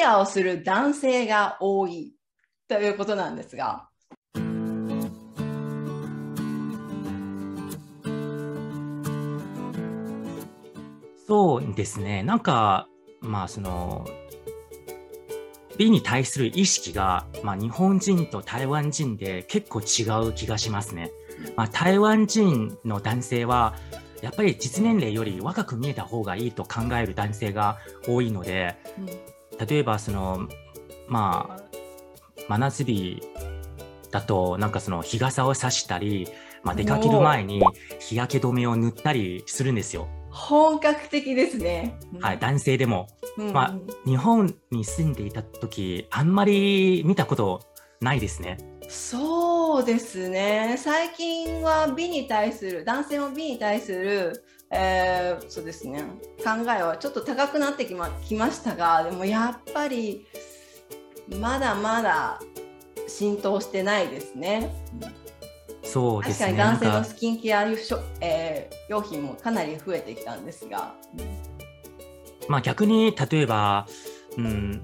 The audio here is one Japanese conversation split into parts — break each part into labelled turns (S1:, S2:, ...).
S1: ケアをする男性が多いということなんですが。
S2: そうですね。なんか、まあ、その、美に対する意識が、まあ、日本人と台湾人で結構違う気がしますね。まあ、台湾人の男性は、やっぱり実年齢より若く見えた方がいいと考える男性が多いので、例えばその、まあ、真夏日だと、なんかその日傘を差したり、まあ、出かける前に日焼け止めを塗ったりするんですよ。
S1: 本格的ですね。
S2: はい、男性でも。まあ、日本に住んでいた時、あんまり見たことないですね。
S1: そうですね。最近は美に対する、男性も美に対する、えー、そうですね。考えはちょっと高くなってきまきましたが、でもやっぱり、まだまだ浸透してないですね。
S2: そうですね。
S1: 確かに男性のスキンケア、えー、用品もかなり増えてきたんですが。
S2: まあ逆に例えば、うん、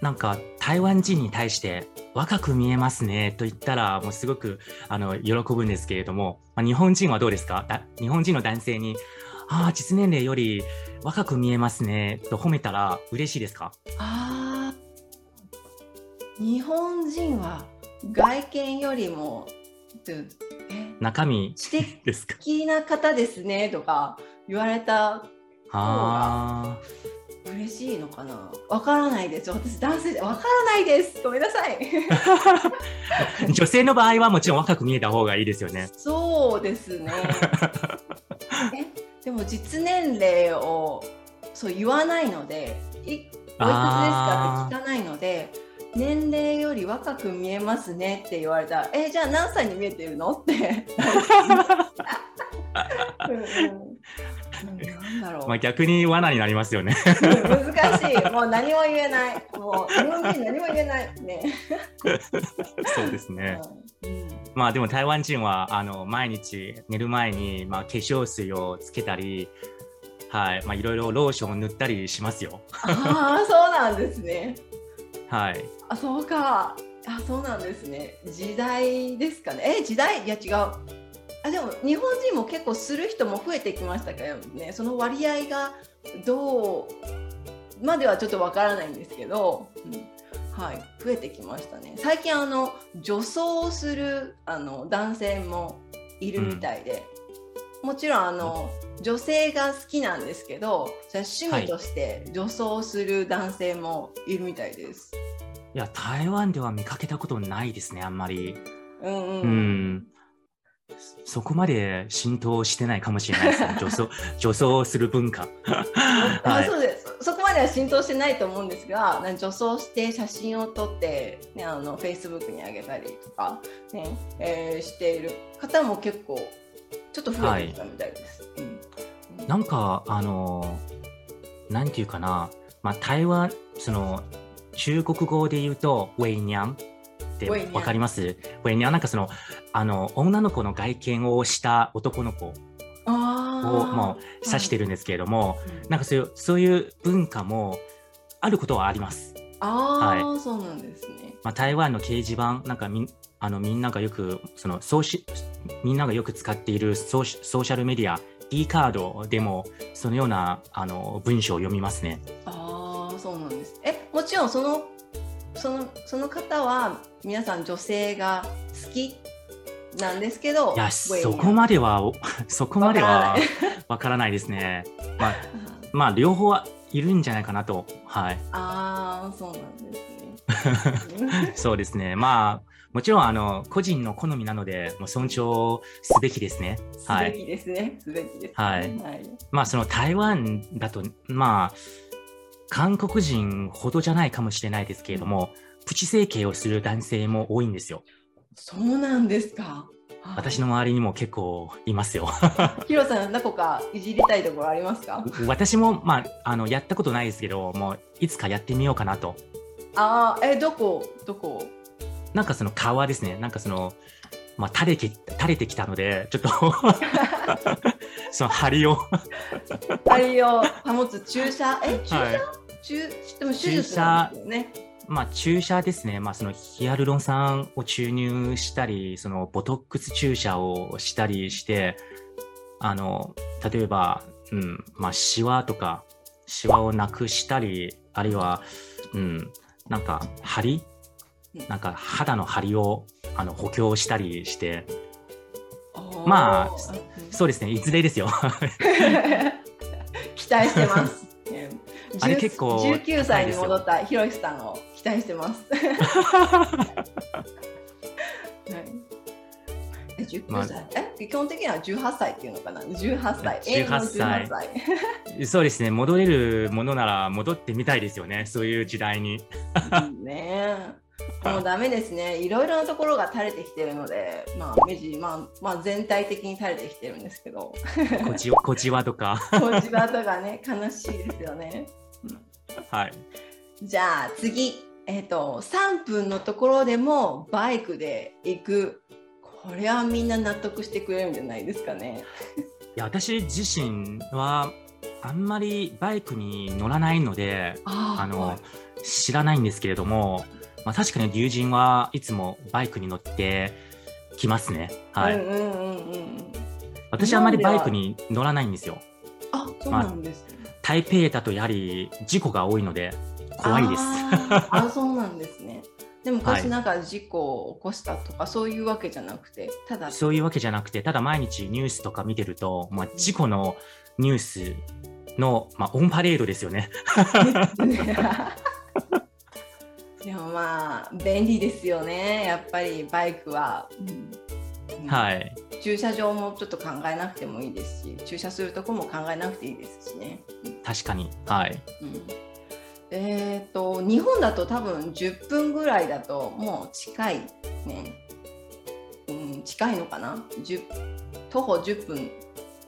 S2: なんか台湾人に対して若く見えますねと言ったらもうすごくあの喜ぶんですけれども、まあ、日本人はどうですか？日本人の男性にああ実年齢より若く見えますね。と褒めたら嬉しいですか？
S1: あ日本人は外見よりも
S2: 中身
S1: ですか？素敵な方ですねとか言われた方が嬉しいのかな？わからないです。私男性でわからないです。ごめんなさい。
S2: 女性の場合はもちろん若く見えた方がいいですよね。
S1: そうですね。え でも実年齢をそう言わないのでいおいくつですかって聞かないので年齢より若く見えますねって言われたら、えじゃあ何歳に見えてるの？って。
S2: なんだろう。まあ逆に罠になりますよね。
S1: 難しい。もう何も言えない。もう日本人何も言えない。ね。
S2: そうですね。うん、まあでも台湾人はあの毎日寝る前にまあ化粧水をつけたり、はい、まあいろいろローションを塗ったりしますよ。
S1: ああ、そうなんですね。
S2: はい。
S1: あ、そうか。あ、そうなんですね。時代ですかね。え、時代？いや違う。あ、でも日本人も結構する人も増えてきましたけどね。その割合がどうまではちょっとわからないんですけど、うん、はい、増えてきましたね。最近あの女装するあの男性もいるみたいで、うん、もちろんあの女性が好きなんですけど、それ趣味として女装する男性もいるみたいです。はい
S2: いや、台湾では見かけたことないですね、あんまり。
S1: うん、うん、
S2: うん。そこまで浸透してないかもしれないですね、女装 女装する文化。
S1: はい、そうですそこまでは浸透してないと思うんですが、女装して写真を撮って、ね、あの Facebook に上げたりとか、ねえー、している方も結構ちょっと増えてきたみたいです。はい
S2: うん、なんか、あの、なんていうかな、まあ、台湾、その、中国語で言うと、ウェイニャンってわかります？ウェイニャンなんかその、あの、女の子の外見をした男の子をもう指してるんですけれども、はい、なんかそういうそういう文化もあることはあります。
S1: ああ、はい、そうなんですね。
S2: まあ、台湾の掲示板、なんかみあのみんながよくそのソーシみんながよく使っているソーシソーシャルメディア D カードでもそのようなあの文章を読みますね。
S1: ああそうなんです。えもちろんそのそのその方は皆さん女性が好きなんですけど
S2: いやそこまでは そこまではわからないですね。まあまあ両方はいるんじゃないかなとはい。
S1: ああそうなんですね。
S2: そうですねまあもちろんあの個人の好みなので、もう尊重すべきですね。
S1: すべきですね。すべきです、ね、
S2: はい。はい、まあその台湾だと、まあ、韓国人ほどじゃないかもしれないですけれども、プチ整形をする男性も多いんですよ。
S1: そうなんですか？
S2: 私の周りにも結構いますよ。
S1: ヒロさん、何個かいじりたいところありますか？
S2: 私も、まあ、あのやったことないですけど、もういつかやってみようかなと。
S1: ああ、え、どこ？どこ？
S2: なんかその皮ですね、なんかその、まあ、垂れて垂れてきたので、ちょっと その張りを。
S1: 張りを保つ注射、え、注射、はい、注でも手術なんですよね。
S2: まあ、注射ですね、まあ、そのヒアルロン酸を注入したり、そのボトックス注射をしたりして、あの例えば、うんまあ、シワとか、シワをなくしたり、あるいは、うん、なんか、張りなんか肌の張りをあの補強したりして、まあ、そうですね、いずれですよ。
S1: 期待してます。あれ結構19歳に戻ったひろしさんを期待してます。え19歳、まあ、え？基本的には18歳っていうのかな？18歳。
S2: 18歳 ,18 歳。そうですね。戻れるものなら戻ってみたいですよね。そういう時代に。
S1: ね。もうダメですね。いろいろなところが垂れてきてるので、まあ、目地、まあ、まあ、全体的に垂れてきてるんですけど。
S2: こちこちわとか。
S1: こちわとかね、悲しいですよね。
S2: はい。
S1: じゃあ次、えっ、ー、と3分のところでもバイクで行く。これはみんな納得してくれるんじゃないですかね。
S2: いや私自身はあんまりバイクに乗らないのであの、はい、知らないんですけれども、まあ、確かに友人はいつもバイクに乗ってきますね。はい。私はあまりバイクに乗らないんですよ。
S1: あ、そうなんです、ね、
S2: まあ、台北だとやはり事故が多いので怖いです。
S1: あそうなんですね。でも昔なんか事故を起こしたとか、そういうわけじゃなくて、ただ。
S2: そういうわけじゃなくて、ただ毎日ニュースとか見てると、まあ、事故のニュースの、まあ、オンパレードですよね。
S1: で もまあ便利ですよね。やっぱりバイクは、
S2: うん、はい。
S1: 駐車場もちょっと考えなくてもいいですし駐車するとこも考えなくていいですしね。
S2: 確かに。はい、
S1: うん、えっ、ー、と日本だと多分10分ぐらいだともう近いね、うん、近いのかな？徒歩10分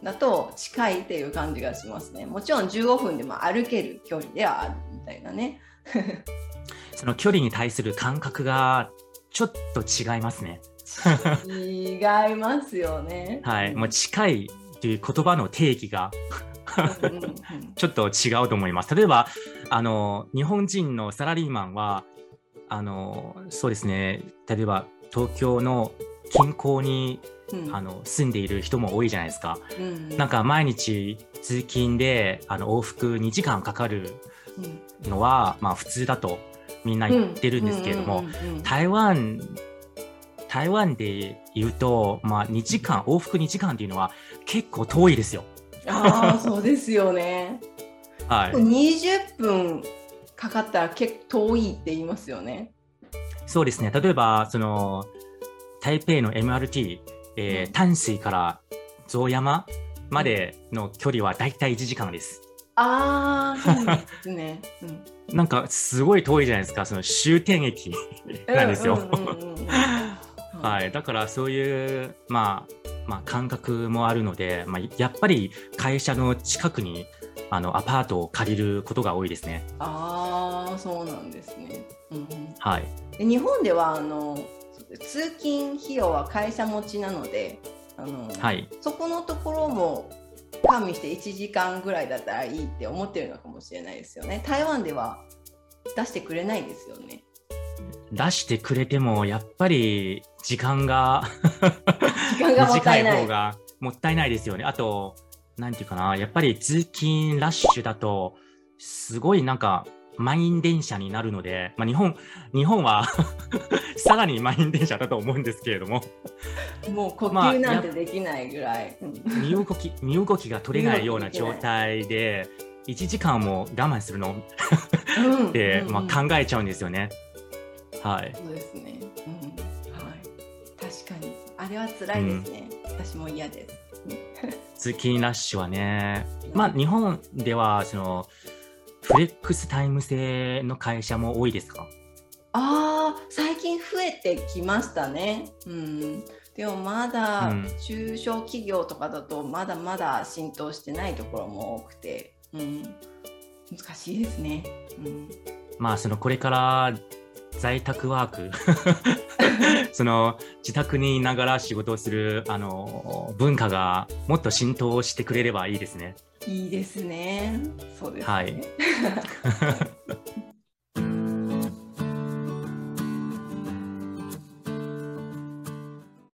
S1: だと近いっていう感じがしますね。もちろん15分でも歩ける距離ではあるみたいなね。
S2: その距離に対する感覚がちょっと違いますね。
S1: 違いますよね。
S2: はい、もう近いという言葉の定義が ちょっと違うと思います。例えばあの日本人のサラリーマンはあのそうですね例えば東京の近郊に、うん、あの住んでいる人も多いじゃないですか。うん、なんか毎日通勤であの往復2時間かかるのは、まあ普通だとみんな言ってるんですけれども、台湾台湾で言うと、まあ、2時間往復2時間っていうのは結構遠いですよ。
S1: ああそうですよね。
S2: はい、
S1: 20分かかったら結構遠いって言いますよね。
S2: そうですね例えばその台北の MRT、えー、淡水から象山までの距離はだいたい1時間です。
S1: ああ、そうですね。
S2: うん、なんかすごい遠いじゃないですか、その終点駅なんですよ。はい、だからそういう、まあ、まあ感覚もあるので、まあ、やっぱり会社の近くにあのアパートを借りることが多いですね。
S1: ああ、そうなんですね。
S2: うん、はい。
S1: で日本ではあの通勤費用は会社持ちなので、あの、
S2: はい、
S1: そこのところも加味して1時間ぐらいだったらいいって思ってるのかもしれないですよね。台湾では出してくれないですよね。
S2: 出してくれてもやっぱり時間が
S1: 時間がもったいない。
S2: 方がもったいないですよね。あと、なんていうかな、やっぱり通勤ラッシュだと、すごいなんか満員電車になるので、まあ、日本日本は さらに満員電車だと思うんですけれども。
S1: もう呼吸なんてできないぐらい、
S2: まあ、身動き身動きが取れないような状態で1時間も我慢するの。って、まあ、考えちゃうんですよね。はい、
S1: そうですね、れは辛いですね、うん、私も嫌です。
S2: 通勤ラッシュはね、まあ、日本ではそのフレックスタイム制の会社も多いですか？
S1: ああ最近増えてきましたね。うん、でもまだ中小企業とかだとまだまだ浸透してないところも多くて、うん、難しいですね。うん、
S2: まあそのこれから在宅ワーク その自宅にいながら仕事をするあの文化がもっと浸透してくれればいいですね。
S1: いいですね。そうですね。
S2: はい